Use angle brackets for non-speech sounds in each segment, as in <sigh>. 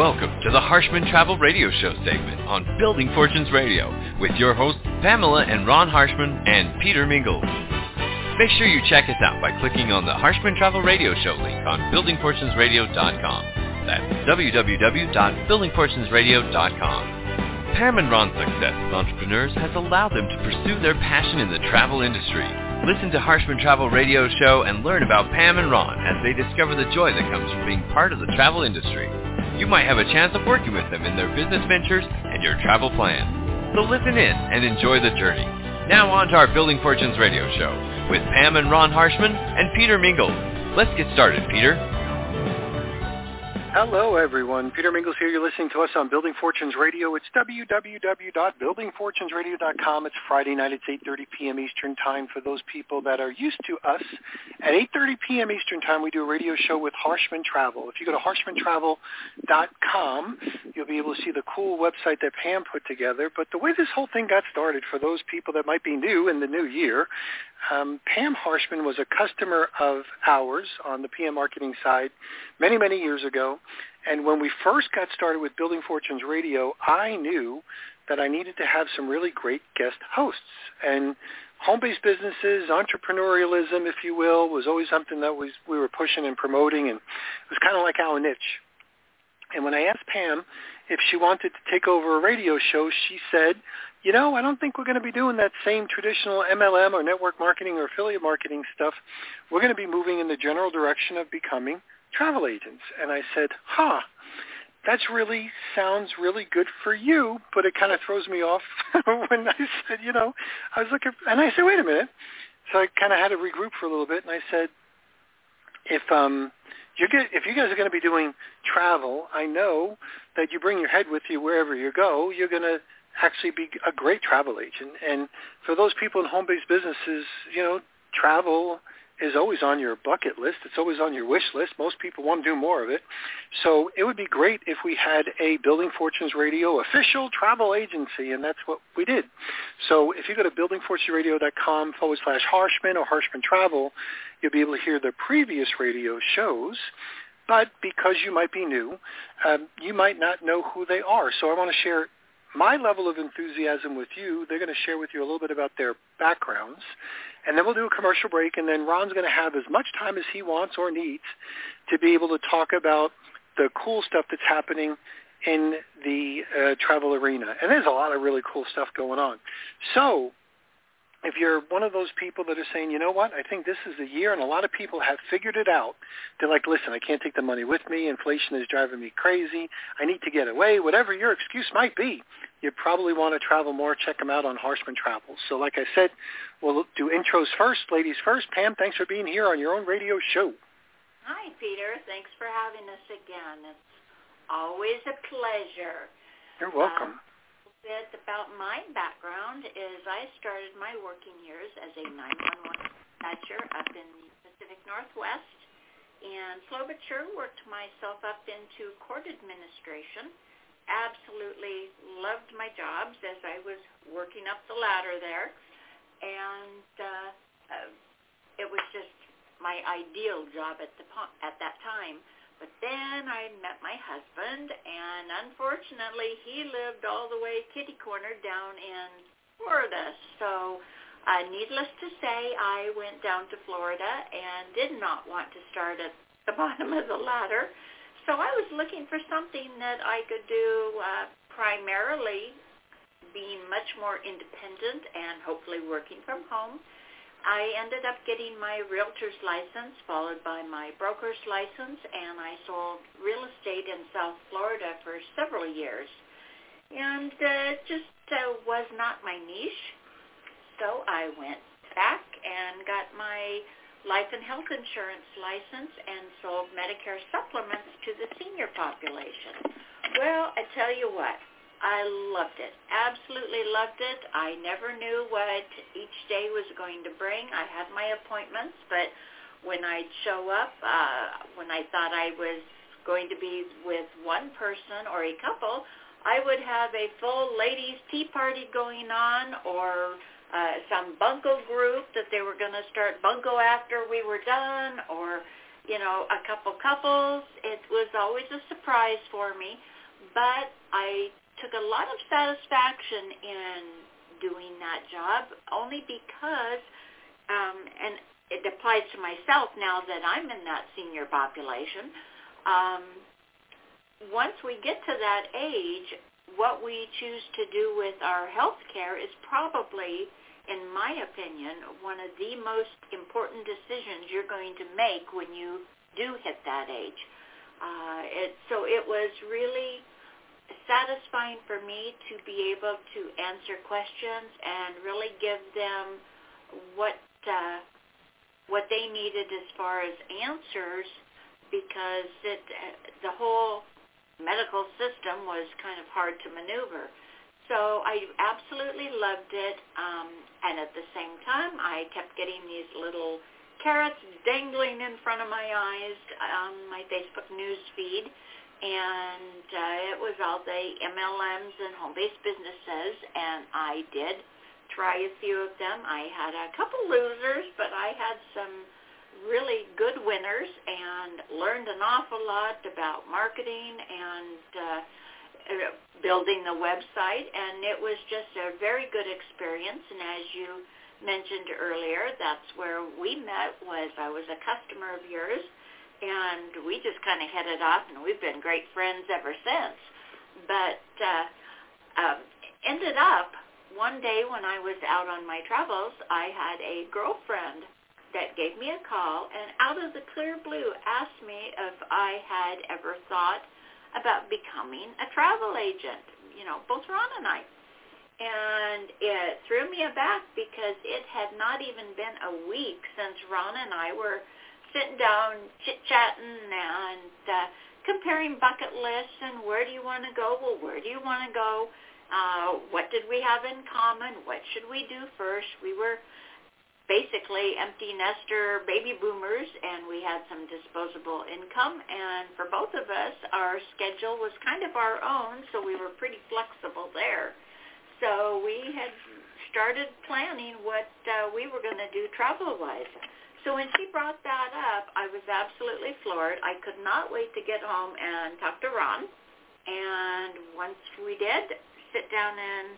Welcome to the Harshman Travel Radio Show segment on Building Fortunes Radio with your hosts Pamela and Ron Harshman and Peter Mingils. Make sure you check us out by clicking on the Harshman Travel Radio Show link on buildingfortunesradio.com. That's www.buildingfortunesradio.com. Pam and Ron's success as entrepreneurs has allowed them to pursue their passion in the travel industry. Listen to Harshman Travel Radio Show and learn about Pam and Ron as they discover the joy that comes from being part of the travel industry. You might have a chance of working with them in their business ventures and your travel plans. So listen in and enjoy the journey. Now on to our Building Fortunes Radio Show with Pam and Ron Harshman and Peter Mingils. Let's get started, Peter. Hello, everyone. Peter Mingils here. You're listening to us on Building Fortunes Radio. It's www.buildingfortunesradio.com. It's Friday night. It's 8.30 p.m. Eastern Time for those people that are used to us. At 8.30 p.m. Eastern Time, we do a radio show with Harshman Travel. If you go to harshmantravel.com, you'll be able to see the cool website that Pam put together. But the way this whole thing got started, for those people that might be new in the new year, um, Pam Harshman was a customer of ours on the PM marketing side many, many years ago. And when we first got started with Building Fortunes Radio, I knew that I needed to have some really great guest hosts. And home-based businesses, entrepreneurialism, if you will, was always something that was we were pushing and promoting, and it was kind of like our niche. And when I asked Pam if she wanted to take over a radio show, she said, you know, I don't think we're going to be doing that same traditional MLM or network marketing or affiliate marketing stuff. We're going to be moving in the general direction of becoming travel agents. And I said, huh, that's really sounds really good for you, but it kind of throws me off <laughs> when I said, you know, I was looking, and I said, wait a minute. So I kind of had to regroup for a little bit, and I said, if um, you're if you guys are going to be doing travel, I know that you bring your head with you wherever you go. You're going to actually be a great travel agent. And for those people in home-based businesses, you know, travel is always on your bucket list. It's always on your wish list. Most people want to do more of it. So it would be great if we had a Building Fortunes Radio official travel agency, and that's what we did. So if you go to buildingfortunesradio.com forward slash Harshman or Harshman Travel, you'll be able to hear the previous radio shows. But because you might be new, um, you might not know who they are. So I want to share my level of enthusiasm with you. They're going to share with you a little bit about their backgrounds. And then we'll do a commercial break, and then Ron's going to have as much time as he wants or needs to be able to talk about the cool stuff that's happening in the uh, travel arena. And there's a lot of really cool stuff going on. So if you're one of those people that are saying, you know what, I think this is the year, and a lot of people have figured it out. They're like, listen, I can't take the money with me. Inflation is driving me crazy. I need to get away. Whatever your excuse might be, you probably want to travel more. Check them out on Harshman Travels. So like I said, we'll do intros first, ladies first. Pam, thanks for being here on your own radio show. Hi, Peter. Thanks for having us again. It's always a pleasure. You're welcome. Uh, bit about my background is I started my working years as a 911 dispatcher up in the Pacific Northwest and sure worked myself up into court administration. Absolutely loved my jobs as I was working up the ladder there. And uh, uh, it was just my ideal job at the at that time. But then I met my husband, and unfortunately, he lived all the way kitty corner down in Florida. So, uh, needless to say, I went down to Florida and did not want to start at the <laughs> bottom of the ladder. So I was looking for something that I could do uh, primarily being much more independent and hopefully working from home I ended up getting my realtor's license followed by my broker's license and I sold real estate in South Florida for several years. And uh, just uh, was not my niche. So I went back and got my life and health insurance license and sold Medicare supplements to the senior population. Well, I tell you what, I loved it. Absolutely loved it. I never knew what each day was going to bring. I had my appointments, but when I'd show up, uh, when I thought I was going to be with one person or a couple, I would have a full ladies' tea party going on or uh, some bunco group that they were going to start bunco after we were done or you know, a couple couples. It was always a surprise for me, but I took a lot of satisfaction in doing that job only because, um, and it applies to myself now that I'm in that senior population. Um, once we get to that age, what we choose to do with our health care is probably, in my opinion, one of the most important decisions you're going to make when you do hit that age. Uh, it, so it was really satisfying for me to be able to answer questions and really give them what uh, what they needed as far as answers because it the whole medical system was kind of hard to maneuver. So I absolutely loved it, um, and at the same time, I kept getting these little carrots dangling in front of my eyes on my Facebook news feed and uh, it was all the MLMs and home-based businesses, and I did try a few of them. I had a couple losers, but I had some really good winners and learned an awful lot about marketing and uh, building the website, and it was just a very good experience. And as you mentioned earlier, that's where we met. Was I was a customer of yours and we just kind of hit it off, and we've been great friends ever since. But uh, um, ended up one day when I was out on my travels, I had a girlfriend that gave me a call, and out of the clear blue asked me if I had ever thought about becoming a travel agent. You know, both Ron and I. And it threw me aback because it had not even been a week since Ron and I were sitting down, chit-chatting and uh, comparing bucket lists and where do you want to go? Well, where do you want to go? Uh, what did we have in common? What should we do first? We were basically empty nester baby boomers and we had some disposable income and for both of us our schedule was kind of our own so we were pretty flexible there so we had started planning what uh, we were going to do travel wise so when she brought that up, I was absolutely floored. I could not wait to get home and talk to Ron. And once we did, sit down and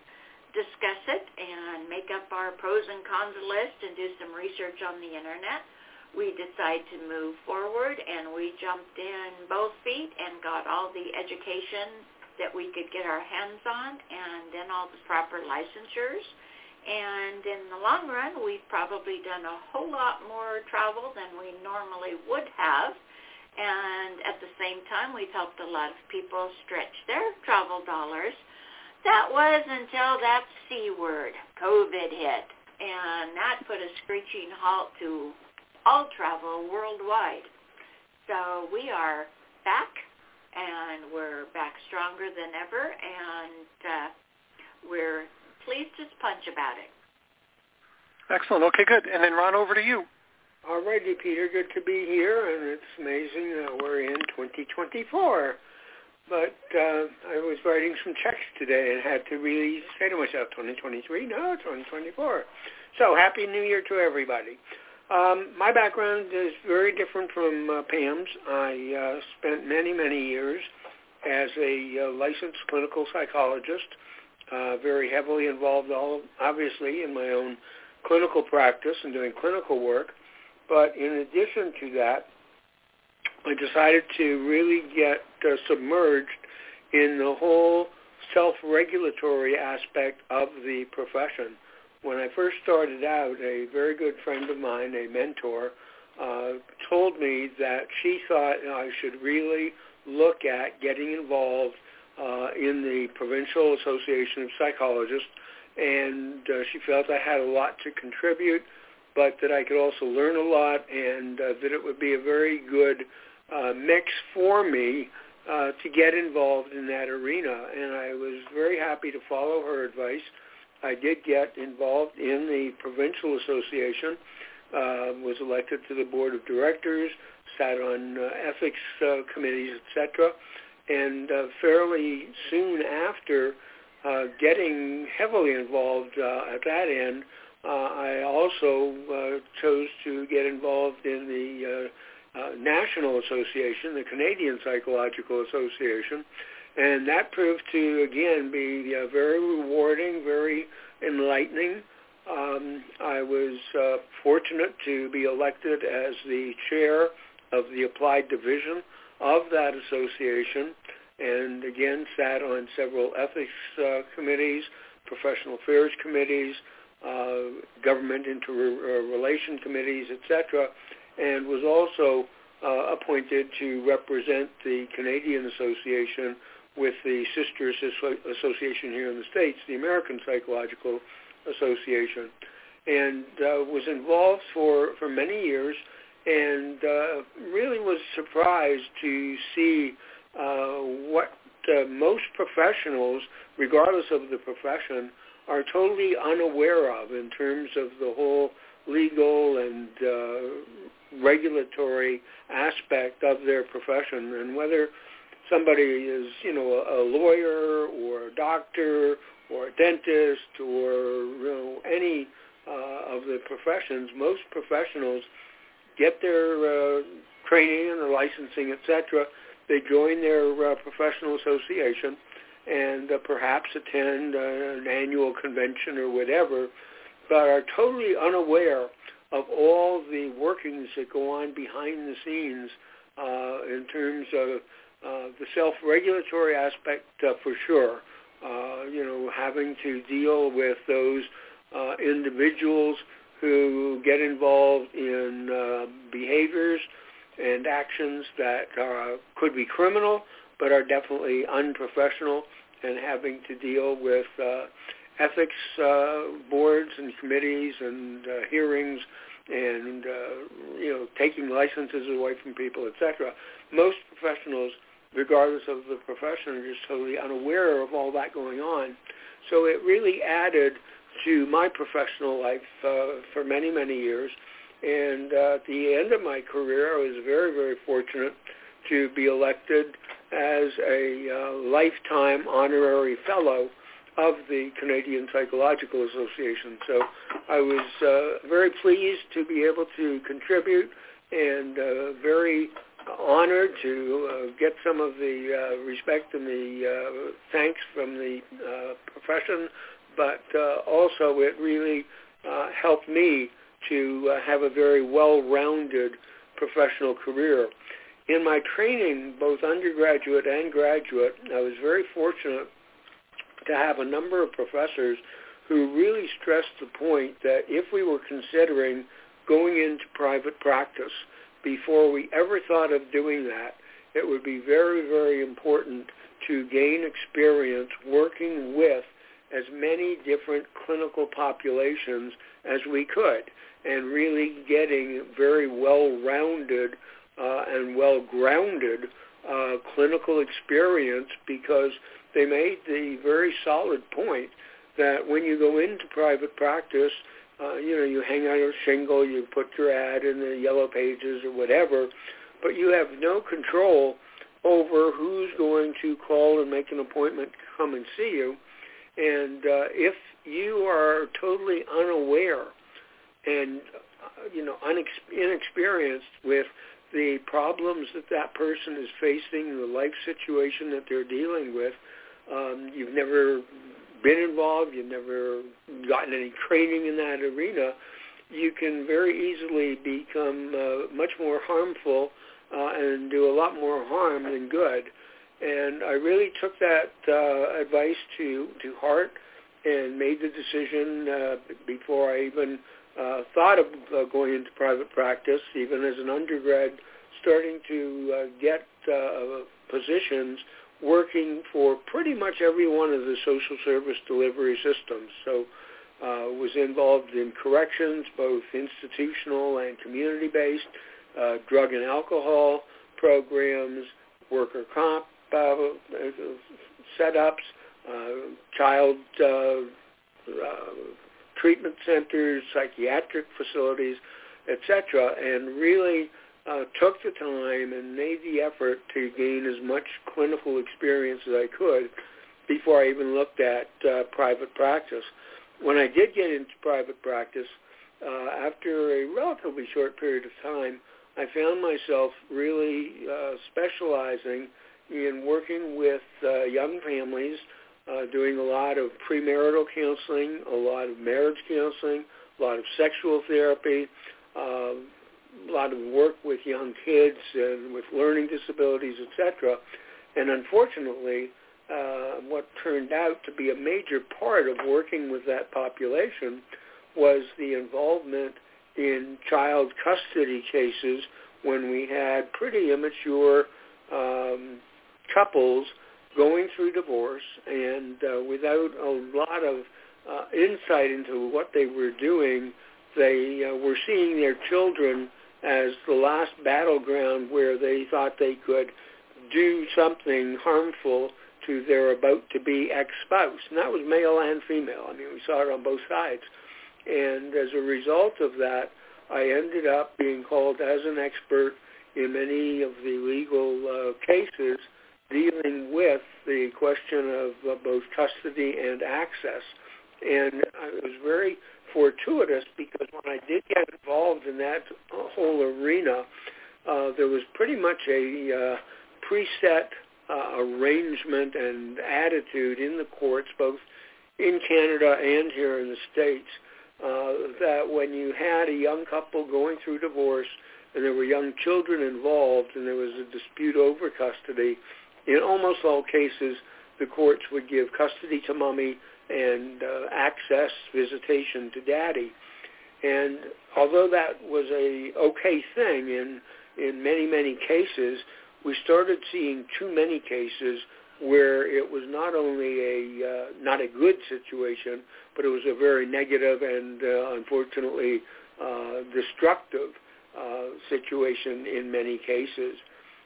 discuss it and make up our pros and cons list and do some research on the internet, we decided to move forward and we jumped in both feet and got all the education that we could get our hands on and then all the proper licensures and in the long run, we've probably done a whole lot more travel than we normally would have. And at the same time, we've helped a lot of people stretch their travel dollars. That was until that C word, COVID, hit. And that put a screeching halt to all travel worldwide. So we are back, and we're back stronger than ever, and uh, we're pleased just punch about it. Excellent. Okay, good. And then Ron, over to you. All righty, Peter. Good to be here, and it's amazing that we're in 2024. But uh, I was writing some checks today and had to really say to myself, 2023? No, 2024. So happy New Year to everybody. Um, my background is very different from uh, Pam's. I uh, spent many, many years as a uh, licensed clinical psychologist uh, very heavily involved, all obviously, in my own clinical practice and doing clinical work. But in addition to that, I decided to really get uh, submerged in the whole self-regulatory aspect of the profession. When I first started out, a very good friend of mine, a mentor, uh, told me that she thought I should really look at getting involved in the Provincial Association of Psychologists, and uh, she felt I had a lot to contribute, but that I could also learn a lot, and uh, that it would be a very good uh, mix for me uh, to get involved in that arena. And I was very happy to follow her advice. I did get involved in the Provincial Association, uh, was elected to the board of directors, sat on uh, ethics uh, committees, etc and uh, fairly soon after uh, getting heavily involved uh, at that end, uh, I also uh, chose to get involved in the uh, uh, national association, the Canadian Psychological Association, and that proved to again be uh, very rewarding, very enlightening. Um, I was uh, fortunate to be elected as the chair of the applied division of that association, and again sat on several ethics uh, committees, professional affairs committees, uh, government interrelation committees, etc., and was also uh, appointed to represent the Canadian Association with the sister association here in the States, the American Psychological Association, and uh, was involved for, for many years and uh, really was surprised to see uh, what uh, most professionals, regardless of the profession, are totally unaware of in terms of the whole legal and uh, regulatory aspect of their profession and whether somebody is, you know, a, a lawyer or a doctor or a dentist or you know any uh, of the professions, most professionals get their uh, training and their licensing, etc. They join their uh, professional association and uh, perhaps attend uh, an annual convention or whatever, but are totally unaware of all the workings that go on behind the scenes uh, in terms of uh, the self-regulatory aspect uh, for sure. Uh, you know, having to deal with those uh, individuals who get involved in uh, behaviors and actions that uh, could be criminal but are definitely unprofessional and having to deal with uh, ethics uh, boards and committees and uh, hearings and uh, you know taking licenses away from people, etc. Most professionals, regardless of the profession, are just totally unaware of all that going on. So it really added to my professional life uh, for many, many years. And uh, at the end of my career, I was very, very fortunate to be elected as a uh, lifetime honorary fellow of the Canadian Psychological Association. So I was uh, very pleased to be able to contribute and uh, very honored to uh, get some of the uh, respect and the uh, thanks from the uh, profession but uh, also it really uh, helped me to uh, have a very well-rounded professional career. In my training, both undergraduate and graduate, I was very fortunate to have a number of professors who really stressed the point that if we were considering going into private practice, before we ever thought of doing that, it would be very, very important to gain experience working with as many different clinical populations as we could and really getting very well-rounded uh, and well-grounded uh, clinical experience because they made the very solid point that when you go into private practice, uh, you know, you hang out a shingle, you put your ad in the yellow pages or whatever, but you have no control over who's going to call and make an appointment to come and see you and uh, if you are totally unaware and uh, you know unex- inexperienced with the problems that that person is facing, the life situation that they're dealing with, um, you've never been involved, you've never gotten any training in that arena, you can very easily become uh, much more harmful uh, and do a lot more harm than good. And I really took that uh, advice to, to heart and made the decision uh, before I even uh, thought of uh, going into private practice, even as an undergrad, starting to uh, get uh, positions working for pretty much every one of the social service delivery systems. So uh, was involved in corrections, both institutional and community-based, uh, drug and alcohol programs, worker comp uh, setups, uh, child uh, treatment centers, psychiatric facilities, etc., and really uh, took the time and made the effort to gain as much clinical experience as I could before I even looked at uh, private practice. When I did get into private practice, uh, after a relatively short period of time, I found myself really uh, specializing in working with uh, young families, uh, doing a lot of premarital counseling, a lot of marriage counseling, a lot of sexual therapy, uh, a lot of work with young kids and with learning disabilities, etc. And unfortunately, uh, what turned out to be a major part of working with that population was the involvement in child custody cases when we had pretty immature um, couples going through divorce and uh, without a lot of uh, insight into what they were doing, they uh, were seeing their children as the last battleground where they thought they could do something harmful to their about-to-be ex-spouse. And that was male and female. I mean, we saw it on both sides. And as a result of that, I ended up being called as an expert in many of the legal uh, cases dealing with the question of uh, both custody and access. And I was very fortuitous because when I did get involved in that whole arena, uh, there was pretty much a uh, preset uh, arrangement and attitude in the courts, both in Canada and here in the States, uh, that when you had a young couple going through divorce and there were young children involved and there was a dispute over custody, in almost all cases, the courts would give custody to mommy and uh, access visitation to daddy. And although that was a okay thing in in many many cases, we started seeing too many cases where it was not only a uh, not a good situation, but it was a very negative and uh, unfortunately uh, destructive uh, situation in many cases.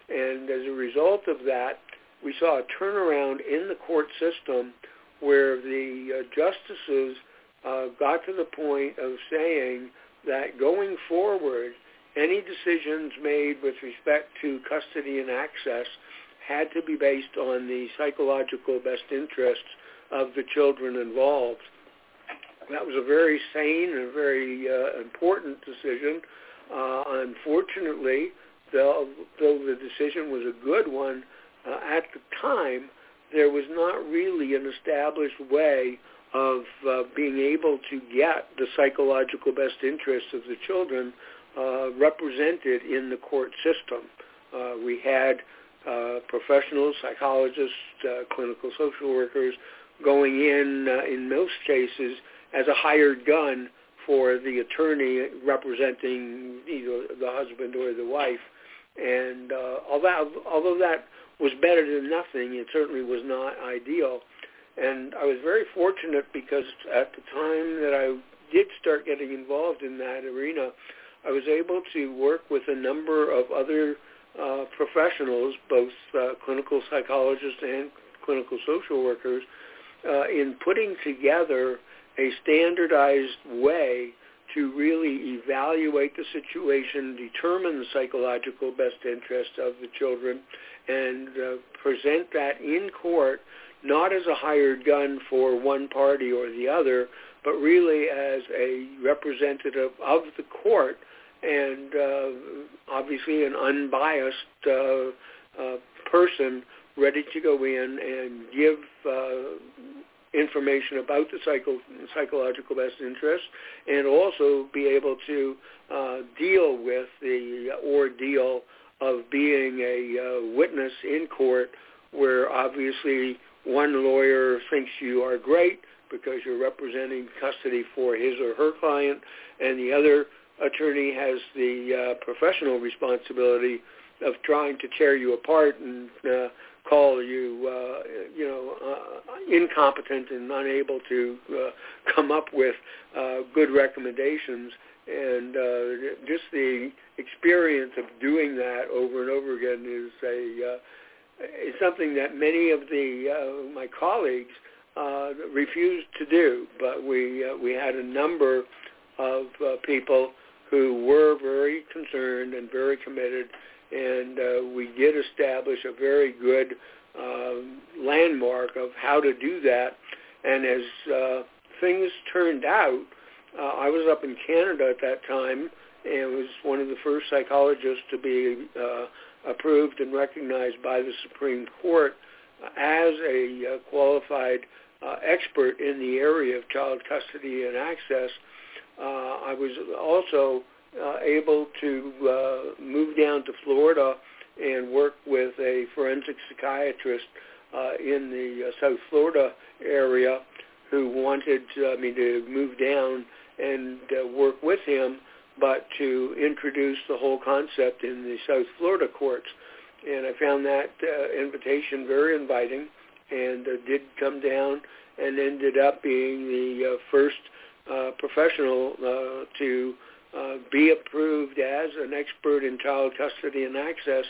And as a result of that, we saw a turnaround in the court system where the uh, justices uh, got to the point of saying that going forward, any decisions made with respect to custody and access had to be based on the psychological best interests of the children involved. That was a very sane and very uh, important decision. Uh, unfortunately, though, though the decision was a good one, at the time, there was not really an established way of uh, being able to get the psychological best interests of the children uh, represented in the court system. Uh, we had uh, professionals, psychologists, uh, clinical social workers going in, uh, in most cases, as a hired gun for the attorney representing either the husband or the wife. And uh, although, although that was better than nothing, it certainly was not ideal. And I was very fortunate because at the time that I did start getting involved in that arena, I was able to work with a number of other uh, professionals, both uh, clinical psychologists and clinical social workers, uh, in putting together a standardized way to really evaluate the situation, determine the psychological best interest of the children, and uh, present that in court not as a hired gun for one party or the other, but really as a representative of the court and uh, obviously an unbiased uh, uh, person ready to go in and give uh, information about the psycho- psychological best interest and also be able to uh, deal with the ordeal of being a uh, witness in court where obviously one lawyer thinks you are great because you're representing custody for his or her client and the other attorney has the uh, professional responsibility of trying to tear you apart and uh, call you, uh, you know, uh, incompetent and unable to uh, come up with uh, good recommendations. And uh, just the experience of doing that over and over again is a uh, is something that many of the uh, my colleagues uh, refused to do. But we uh, we had a number of uh, people who were very concerned and very committed, and uh, we did establish a very good um, landmark of how to do that. And as uh, things turned out, uh, I was up in Canada at that time, and was one of the first psychologists to be uh, approved and recognized by the Supreme Court as a uh, qualified uh, expert in the area of child custody and access. Uh, I was also uh, able to uh, move down to Florida and work with a forensic psychiatrist uh, in the uh, South Florida area who wanted uh, me to move down and uh, work with him, but to introduce the whole concept in the South Florida courts. And I found that uh, invitation very inviting and uh, did come down and ended up being the uh, first uh, professional uh, to uh, be approved as an expert in child custody and access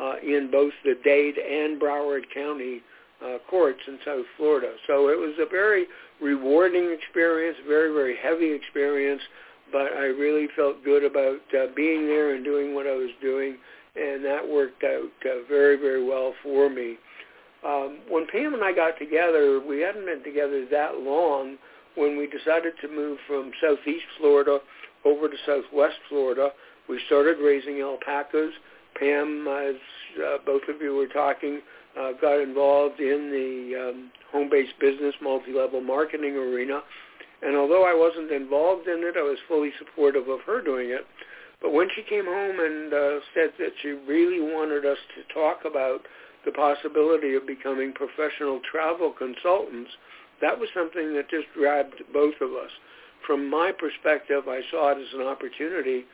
uh, in both the Dade and Broward County uh, courts in South Florida. So it was a very rewarding experience, very, very heavy experience, but I really felt good about uh, being there and doing what I was doing, and that worked out uh, very, very well for me. Um, when Pam and I got together, we hadn't been together that long when we decided to move from southeast Florida over to southwest Florida. We started raising alpacas. Pam, as uh, both of you were talking, uh, got involved in the um, home-based business multi-level marketing arena. And although I wasn't involved in it, I was fully supportive of her doing it. But when she came home and uh, said that she really wanted us to talk about the possibility of becoming professional travel consultants, that was something that just grabbed both of us. From my perspective, I saw it as an opportunity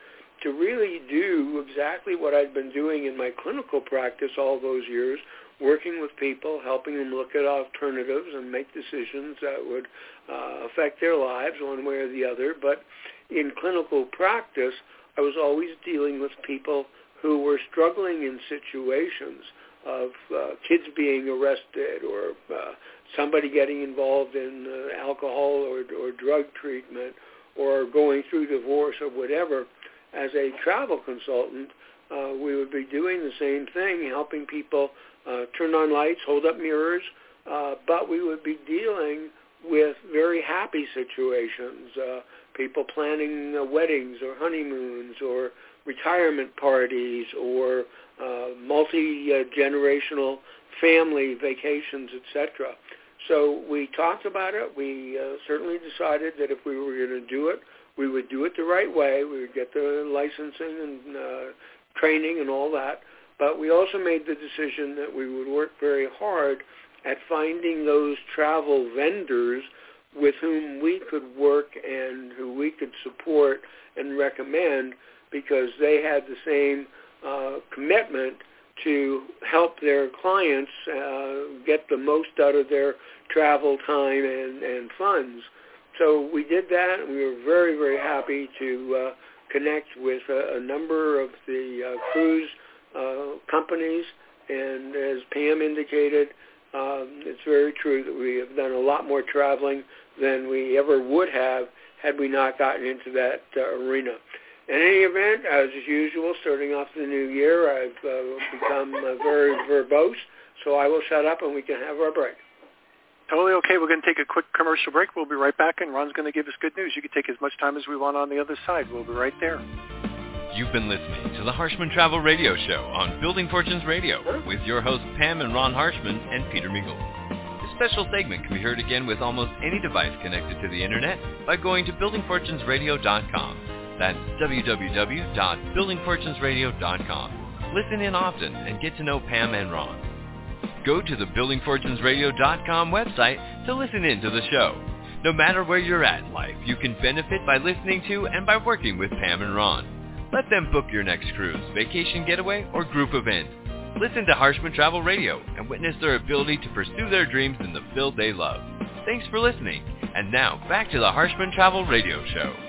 to really do exactly what I'd been doing in my clinical practice all those years, working with people, helping them look at alternatives and make decisions that would uh, affect their lives one way or the other. But in clinical practice, I was always dealing with people who were struggling in situations of uh, kids being arrested or uh, somebody getting involved in uh, alcohol or, or drug treatment or going through divorce or whatever. As a travel consultant, uh, we would be doing the same thing, helping people uh, turn on lights, hold up mirrors, uh, but we would be dealing with very happy situations, uh, people planning uh, weddings or honeymoons or retirement parties or uh, multi-generational family vacations, etc. So we talked about it. We uh, certainly decided that if we were going to do it, we would do it the right way. We would get the licensing and uh, training and all that. But we also made the decision that we would work very hard at finding those travel vendors with whom we could work and who we could support and recommend because they had the same uh, commitment to help their clients uh, get the most out of their travel time and, and funds. So we did that, and we were very, very happy to uh, connect with a, a number of the uh, cruise uh, companies. And as Pam indicated, um, it's very true that we have done a lot more traveling than we ever would have had we not gotten into that uh, arena. In any event, as usual, starting off the new year, I've uh, become uh, very verbose, so I will shut up and we can have our break. Totally okay. We're going to take a quick commercial break. We'll be right back, and Ron's going to give us good news. You can take as much time as we want on the other side. We'll be right there. You've been listening to the Harshman Travel Radio Show on Building Fortunes Radio with your hosts Pam and Ron Harshman and Peter Mingils. This special segment can be heard again with almost any device connected to the internet by going to buildingfortunesradio.com. That's www.buildingfortunesradio.com. Listen in often and get to know Pam and Ron. Go to the buildingfortunesradio.com website to listen in to the show. No matter where you're at in life, you can benefit by listening to and by working with Pam and Ron. Let them book your next cruise, vacation getaway, or group event. Listen to Harshman Travel Radio and witness their ability to pursue their dreams in the field they love. Thanks for listening. And now, back to the Harshman Travel Radio Show.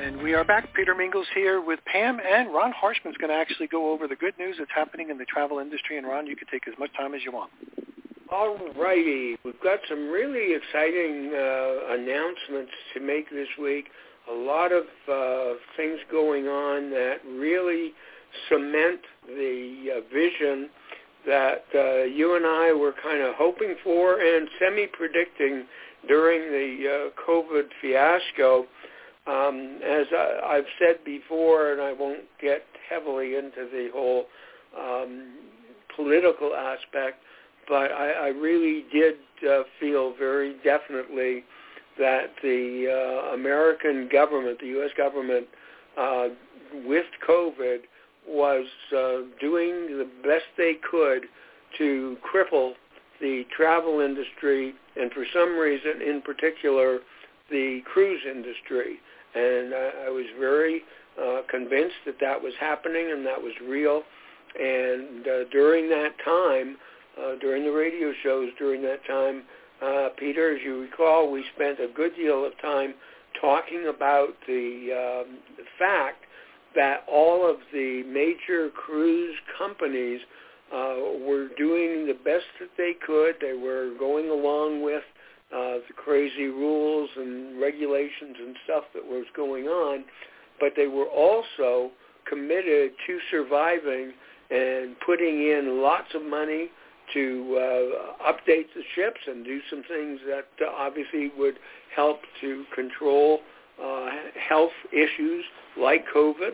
And we are back. Peter Mingils here with Pam and Ron Harshman's going to actually go over the good news that's happening in the travel industry. And Ron, you can take as much time as you want. All righty. We've got some really exciting uh, announcements to make this week. A lot of uh, things going on that really cement the uh, vision that uh, you and I were kind of hoping for and semi-predicting during the uh, COVID fiasco Um, as I, I've said before, and I won't get heavily into the whole um, political aspect, but I, I really did uh, feel very definitely that the uh, American government, the U.S. government, uh, with COVID, was uh, doing the best they could to cripple the travel industry and for some reason in particular the cruise industry. And I, I was very uh, convinced that that was happening and that was real. And uh, during that time, uh, during the radio shows during that time, uh, Peter, as you recall, we spent a good deal of time talking about the, um, fact that all of the major cruise companies uh, were doing the best that they could. They were going along with uh, the crazy rules and regulations and stuff that was going on, but they were also committed to surviving and putting in lots of money to uh, update the ships and do some things that uh, obviously would help to control uh, health issues like COVID,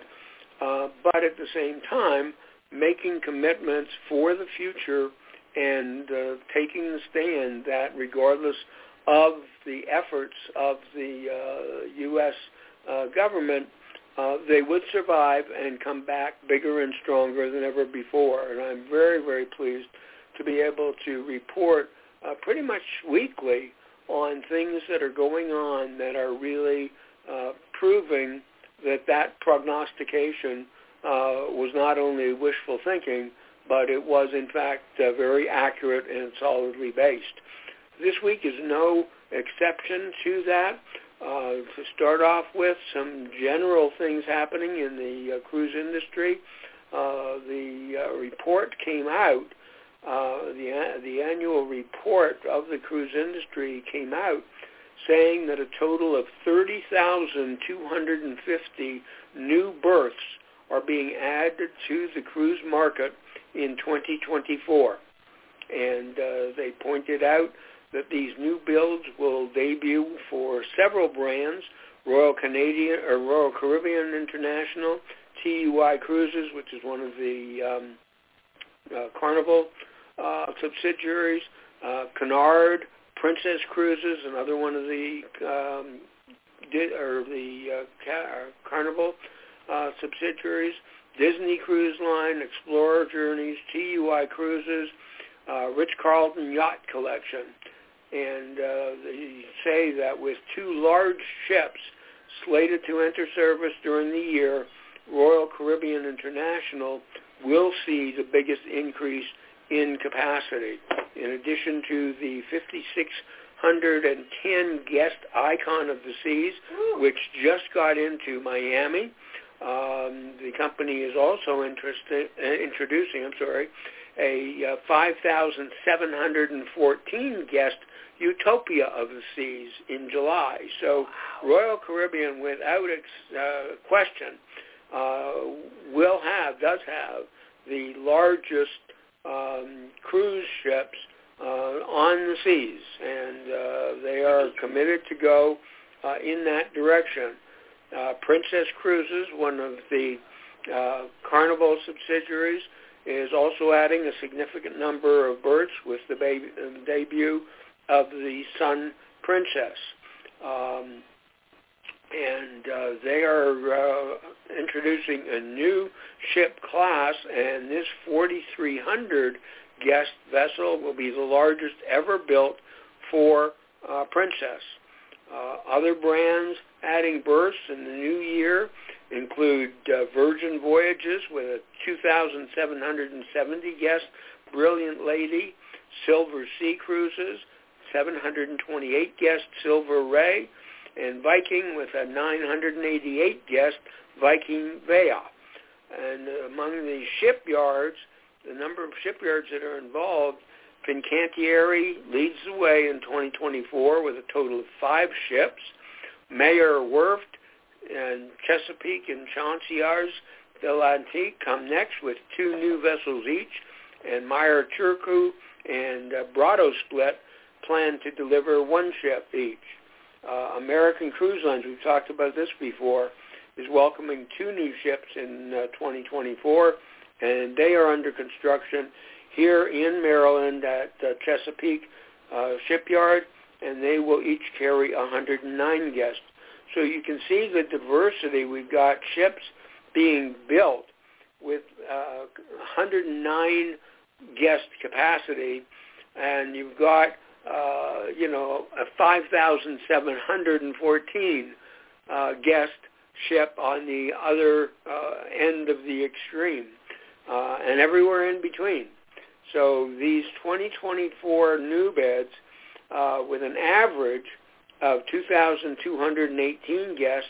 uh, but at the same time making commitments for the future and uh, taking the stand that regardless of the efforts of the uh, U.S. Uh, government, uh, they would survive and come back bigger and stronger than ever before. And I'm very, very pleased to be able to report uh, pretty much weekly on things that are going on that are really uh, proving that that prognostication uh, was not only wishful thinking, but it was in fact uh, very accurate and solidly based. This week is no exception to that. Uh, to start off with, some general things happening in the uh, cruise industry. Uh, the uh, report came out uh, the the annual report of the cruise industry came out saying that a total of 30,250 new berths are being added to the cruise market in 2024. And uh, they pointed out that these new builds will debut for several brands, Royal Canadian or Royal Caribbean International, TUI Cruises, which is one of the um, uh, Carnival uh, subsidiaries, uh, Cunard, Princess Cruises, another one of the um, or the uh, Car- Carnival uh, subsidiaries, Disney Cruise Line, Explora Journeys, TUI Cruises, uh, Ritz-Carlton Yacht Collection. And uh, they say that with two large ships slated to enter service during the year, Royal Caribbean International will see the biggest increase in capacity. In addition to the 5,610 guest Icon of the Seas, which just got into Miami, um, the company is also interested, uh, introducing, I'm sorry, a uh, 5,714 guest Utopia of the Seas in July. So Royal Caribbean, without ex- uh, question, uh, will have, does have the largest um, cruise ships uh, on the seas, and uh, they are committed to go uh, in that direction. Uh, Princess Cruises, one of the uh, Carnival subsidiaries, is also adding a significant number of berths with the, baby, the debut of the Sun Princess. Um, and uh, they are uh, introducing a new ship class, and this 4,300 guest vessel will be the largest ever built for uh, Princess. Uh, other brands adding berths in the new year include uh, Virgin Voyages with a 2,770 guest Brilliant Lady, Silver Sea Cruises, 728 guest Silver Ray, and Viking with a 988 guest Viking Vela. And among the shipyards, the number of shipyards that are involved, Fincantieri leads the way in 2024 with a total of five ships. Meyer Werft and Chesapeake and Chantiers de l'Atlantique come next with two new vessels each, and Meyer Turku and uh, Split plan to deliver one ship each. Uh, American Cruise Lines, we've talked about this before, is welcoming two new ships in uh, 2024, and they are under construction here in Maryland at uh, Chesapeake uh, Shipyard, and they will each carry 109 guests. So you can see the diversity. We've got ships being built with uh, 109 guest capacity, and you've got uh, you know a 5,714 uh, guest ship on the other uh, end of the extreme, uh, and everywhere in between. So these 2024 new beds, uh, with an average of 2,218 guests,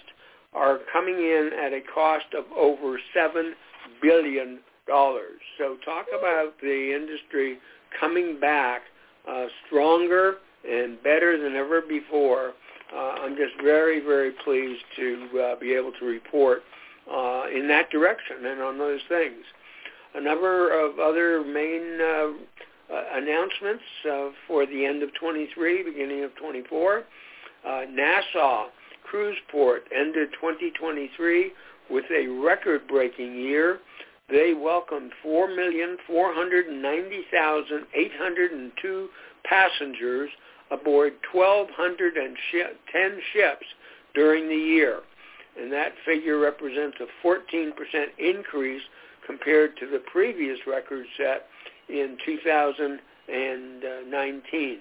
are coming in at a cost of over seven billion dollars. So talk about the industry coming back uh, stronger and better than ever before. Uh, I'm just very, very pleased to uh, be able to report uh, in that direction and on those things. A number of other main uh, announcements uh, for the end of 23, beginning of 24. Uh, Nassau Cruiseport ended 2023 with a record-breaking year. They welcomed 4,490,802 passengers aboard 1,210 ships during the year. And that figure represents a 14% increase compared to the previous record set in 2019.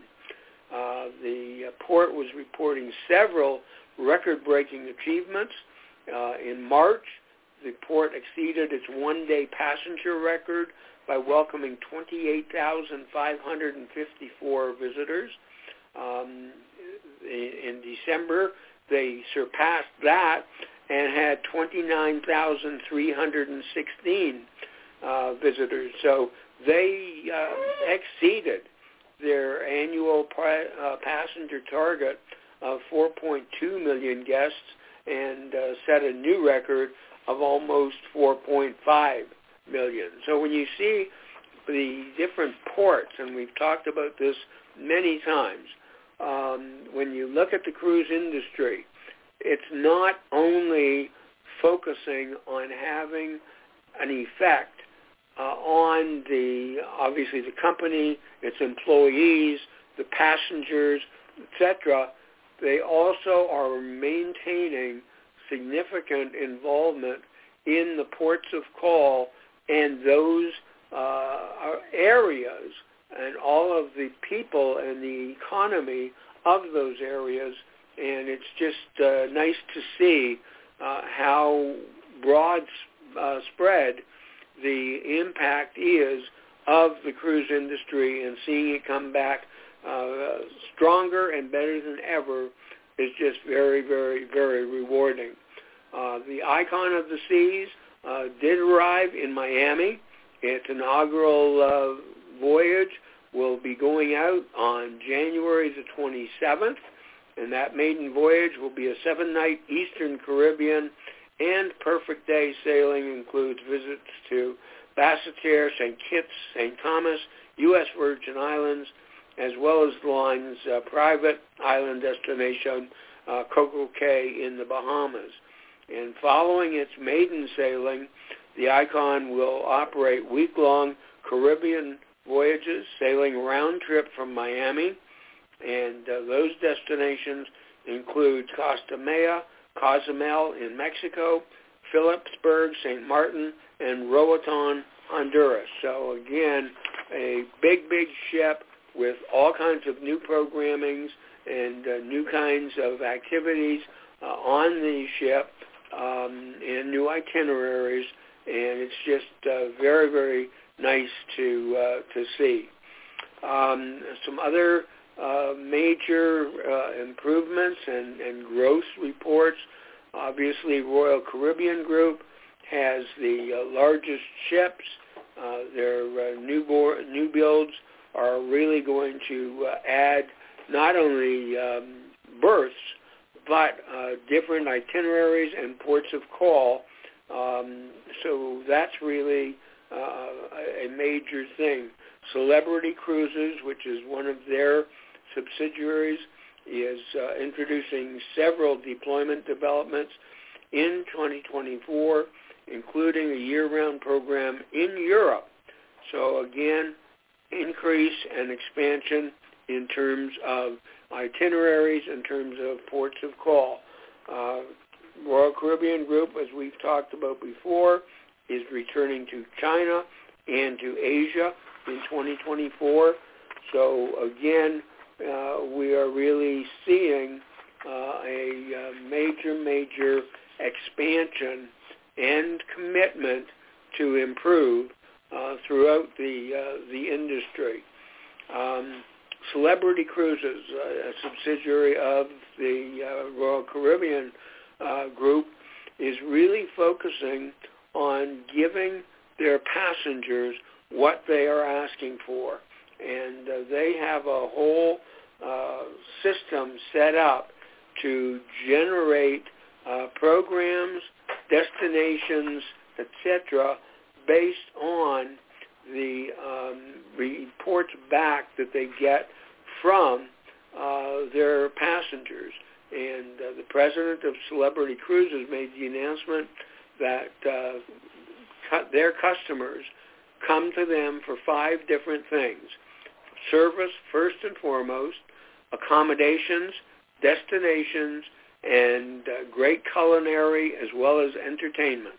Uh, the port was reporting several record-breaking achievements. Uh, in March, the port exceeded its one-day passenger record by welcoming 28,554 visitors. Um, in December, they surpassed that and had 29,316 uh, visitors. So they uh, exceeded their annual pri- uh, passenger target of 4.2 million guests and uh, set a new record of almost 4.5 million. So when you see the different ports, and we've talked about this many times, um, when you look at the cruise industry, it's not only focusing on having an effect uh, on the obviously the company, its employees, the passengers, etc. They also are maintaining significant involvement in the ports of call and those uh, areas and all of the people and the economy of those areas. And it's just uh, nice to see uh, how broad uh, spread the impact is of the cruise industry and seeing it come back uh, stronger and better than ever is just very, very, very rewarding. Uh, the Icon of the Seas uh, did arrive in Miami. Its inaugural uh, voyage will be going out on January the 27th, and that maiden voyage will be a seven-night Eastern Caribbean and perfect day sailing includes visits to Basseterre, St. Kitts, St. Thomas, U.S. Virgin Islands, as well as the line's uh, private island destination, uh, Coco Cay in the Bahamas. And following its maiden sailing, the Icon will operate week-long Caribbean voyages, sailing round trip from Miami, and uh, those destinations include Costa Maya, Cozumel in Mexico, Philipsburg, St. Martin, and Roatan, Honduras. So again, a big, big ship with all kinds of new programmings and uh, new kinds of activities uh, on the ship um, and new itineraries, and it's just uh, very, very nice to uh, to see. Um, some other uh, major uh, improvements and, and growth reports. Obviously, Royal Caribbean Group has the uh, largest ships. Uh, their uh, new, bo- new builds are really going to uh, add not only um, berths, but uh, different itineraries and ports of call. Um, so that's really uh, a major thing. Celebrity Cruises, which is one of their subsidiaries, is uh, introducing several deployment developments in 2024, including a year-round program in Europe. So again, increase and expansion in terms of itineraries, in terms of ports of call. Uh, Royal Caribbean Group, as we've talked about before, is returning to China and to Asia in 2024. So again, uh, we are really seeing uh, a uh, major, major expansion and commitment to improve uh, throughout the uh, the industry. Um, Celebrity Cruises, uh, a subsidiary of the Royal Caribbean Group, is really focusing on giving their passengers what they are asking for. And uh, they have a whole uh, system set up to generate uh, programs, destinations, etc., based on the um, reports back that they get from uh, their passengers. And uh, the president of Celebrity Cruises made the announcement that uh, cu- their customers come to them for five different things. Service, first and foremost, accommodations, destinations, and uh, great culinary as well as entertainment.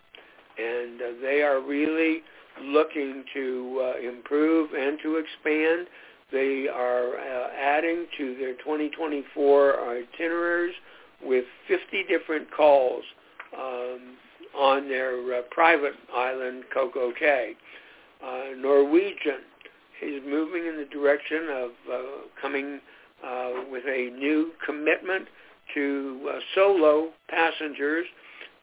And uh, they are really looking to uh, improve and to expand. They are uh, adding to their 2024 itineraries with 50 different calls um, on their uh, private island, Coco Cay. Uh, Norwegian is moving in the direction of uh, coming uh, with a new commitment to uh, solo passengers.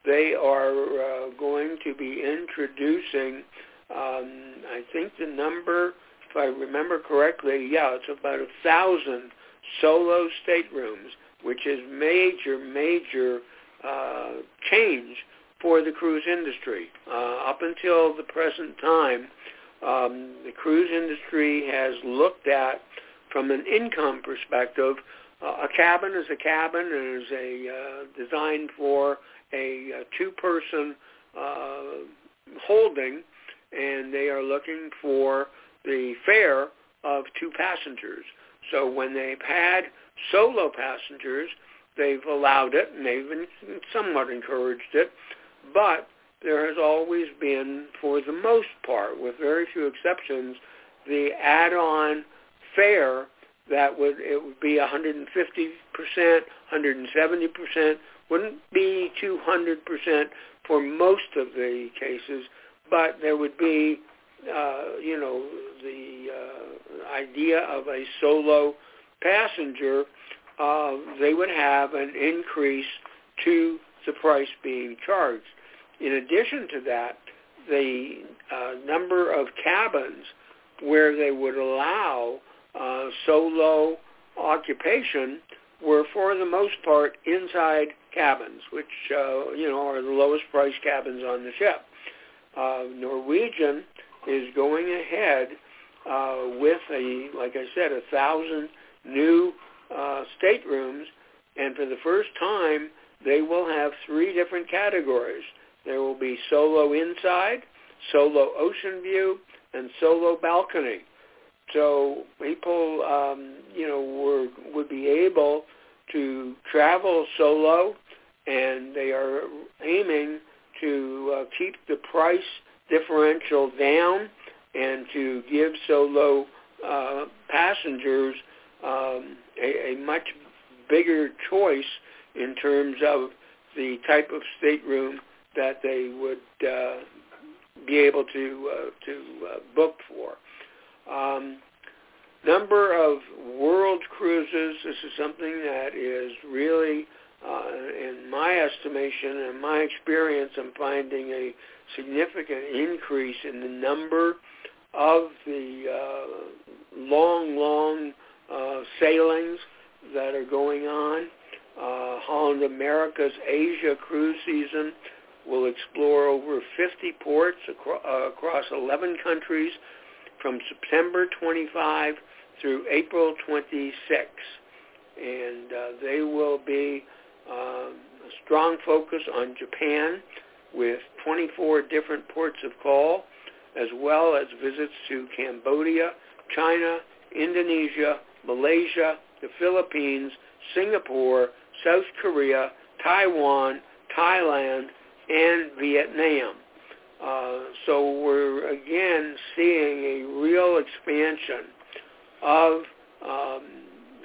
They are uh, going to be introducing, um, I think the number, if I remember correctly, yeah, it's about a thousand solo staterooms, which is major, major uh, change for the cruise industry. Uh, up until the present time, um, the cruise industry has looked at, from an income perspective, uh, a cabin is a cabin and is a uh, designed for a, a two-person uh, holding, and they are looking for the fare of two passengers. So when they've had solo passengers, they've allowed it and they've somewhat encouraged it, but there has always been, for the most part, with very few exceptions, the add-on fare that would it would be 150 percent, 170 percent, wouldn't be 200 percent for most of the cases, but there would be, uh, you know, the uh, idea of a solo passenger. Uh, they would have an increase to the price being charged. In addition to that, the uh, number of cabins where they would allow uh, solo occupation were for the most part inside cabins, which uh, you know are the lowest priced cabins on the ship. Uh, Norwegian is going ahead uh, with a, like I said, a thousand new uh, staterooms, and for the first time, they will have three different categories. There will be solo inside, solo ocean view, and solo balcony. So people, um, you know, were, would be able to travel solo, and they are aiming to uh, keep the price differential down and to give solo uh, passengers um, a, a much bigger choice in terms of the type of stateroom that they would uh, be able to uh, to uh, book for. Um, number of world cruises. This is something that is really, uh, in my estimation and my experience, I'm finding a significant increase in the number of the uh, long, long uh, sailings that are going on. Uh, Holland America's Asia cruise season will explore over 50 ports acro- uh, across 11 countries from September 25 through April 26. and uh, they will be um, a strong focus on Japan with 24 different ports of call, as well as visits to Cambodia, China, Indonesia, Malaysia, the Philippines, Singapore, South Korea, Taiwan, Thailand, and Vietnam. Uh, so we're again seeing a real expansion of um,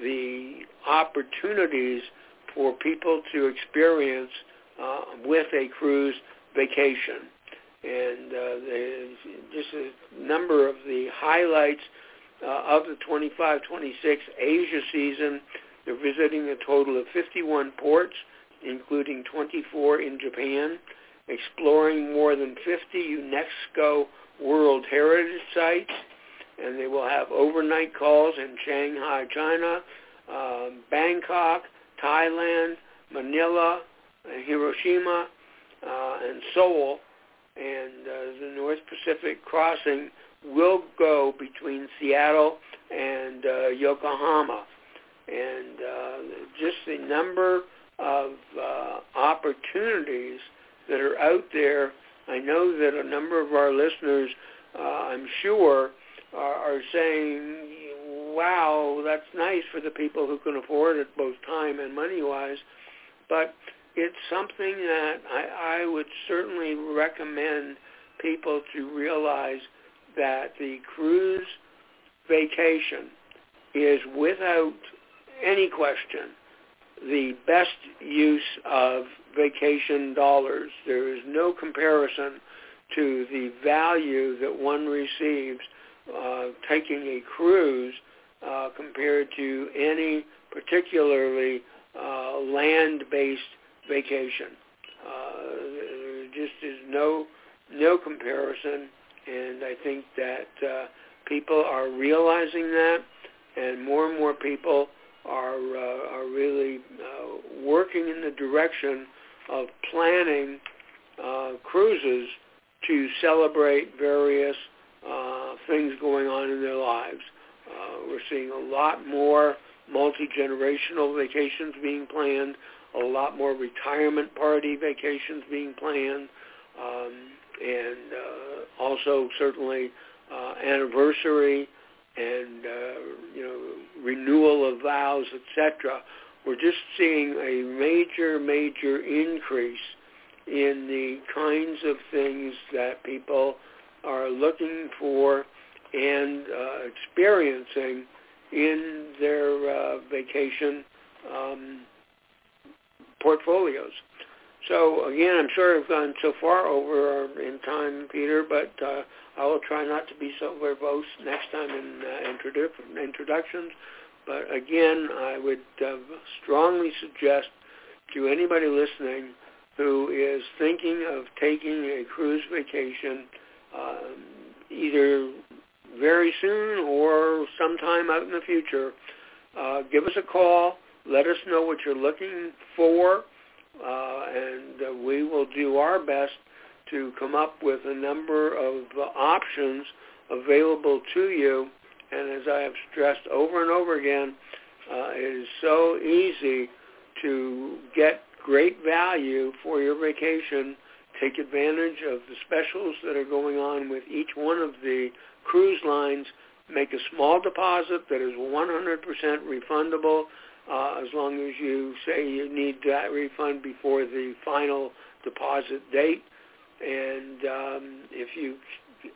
the opportunities for people to experience uh, with a cruise vacation. And uh, just a number of the highlights uh, of the 25-26 Asia season. They're visiting a total of 51 ports, including 24 in Japan, exploring more than 50 UNESCO World Heritage Sites, and they will have overnight calls in Shanghai, China, uh, Bangkok, Thailand, Manila, Hiroshima, uh, and Seoul. And uh, the North Pacific crossing will go between Seattle and uh, Yokohama. And uh, just the number of uh, opportunities that are out there. I know that a number of our listeners, uh, I'm sure, are, are saying, wow, that's nice for the people who can afford it both time and money-wise. But it's something that I, I would certainly recommend people to realize that the cruise vacation is without any question the best use of vacation dollars. There is no comparison to the value that one receives uh, taking a cruise uh, compared to any particularly uh, land-based vacation. Uh, there just is no no comparison, and I think that uh, people are realizing that, and more and more people are uh, are really uh, working in the direction of planning uh, cruises to celebrate various uh, things going on in their lives. Uh, we're seeing a lot more multi-generational vacations being planned, a lot more retirement party vacations being planned, um, and uh, also certainly uh, anniversary and uh, you know renewal of vows, etc. We're just seeing a major, major increase in the kinds of things that people are looking for and uh, experiencing in their uh, vacation um, portfolios. So again, I'm sorry I've gone so far over in time, Peter, but uh, I will try not to be so verbose next time in uh, introdu- introductions. But again, I would uh, strongly suggest to anybody listening who is thinking of taking a cruise vacation, um, either very soon or sometime out in the future, uh, give us a call. Let us know what you're looking for, and uh, we will do our best to come up with a number of uh, options available to you. And as I have stressed over and over again, uh, it is so easy to get great value for your vacation. Take advantage of the specials that are going on with each one of the cruise lines. Make a small deposit that is 100% refundable uh, as long as you say you need that refund before the final deposit date. And um, if you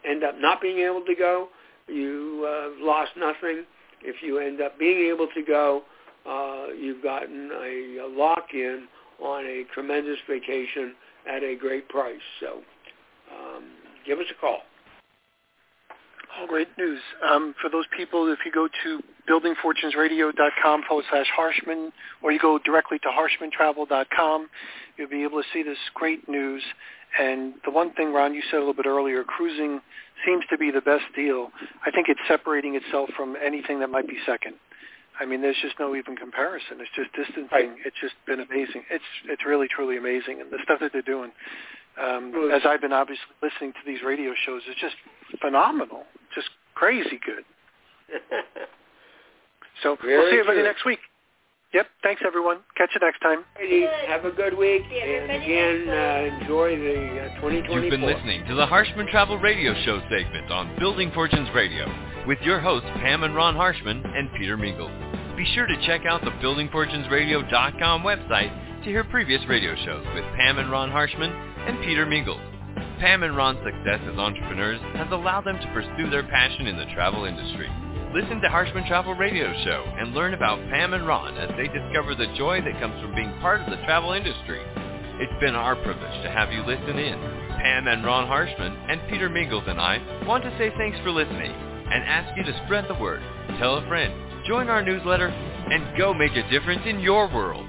end up not being able to go, you uh, lost nothing. If you end up being able to go, uh, you've gotten a, a lock-in on a tremendous vacation at a great price. So um, give us a call. All great news. Um, for those people, if you go to buildingfortunesradio.com forward slash Harshman, or you go directly to harshmantravel.com, you'll be able to see this great news. And the one thing, Ron, you said a little bit earlier, cruising seems to be the best deal. I think it's separating itself from anything that might be second. I mean, there's just no even comparison. It's just distancing. Right. It's just been amazing. It's it's really truly amazing, and the stuff that they're doing. Um, as I've been obviously listening to these radio shows, it's just phenomenal, just crazy good. <laughs> so Very we'll see everybody true. next week. Yep. Thanks, everyone. Catch you next time. Ladies, have a good week. And again, uh, enjoy the uh, 2024. You've been listening to the Harshman Travel Radio Show segment on Building Fortunes Radio with your hosts Pam and Ron Harshman and Peter Mingils. Be sure to check out the BuildingFortunesRadio.com website to hear previous radio shows with Pam and Ron Harshman and Peter Mingils. Pam and Ron's success as entrepreneurs has allowed them to pursue their passion in the travel industry. Listen to Harshman Travel Radio Show and learn about Pam and Ron as they discover the joy that comes from being part of the travel industry. It's been our privilege to have you listen in. Pam and Ron Harshman and Peter Mingils and I want to say thanks for listening and ask you to spread the word, tell a friend, join our newsletter, and go make a difference in your world.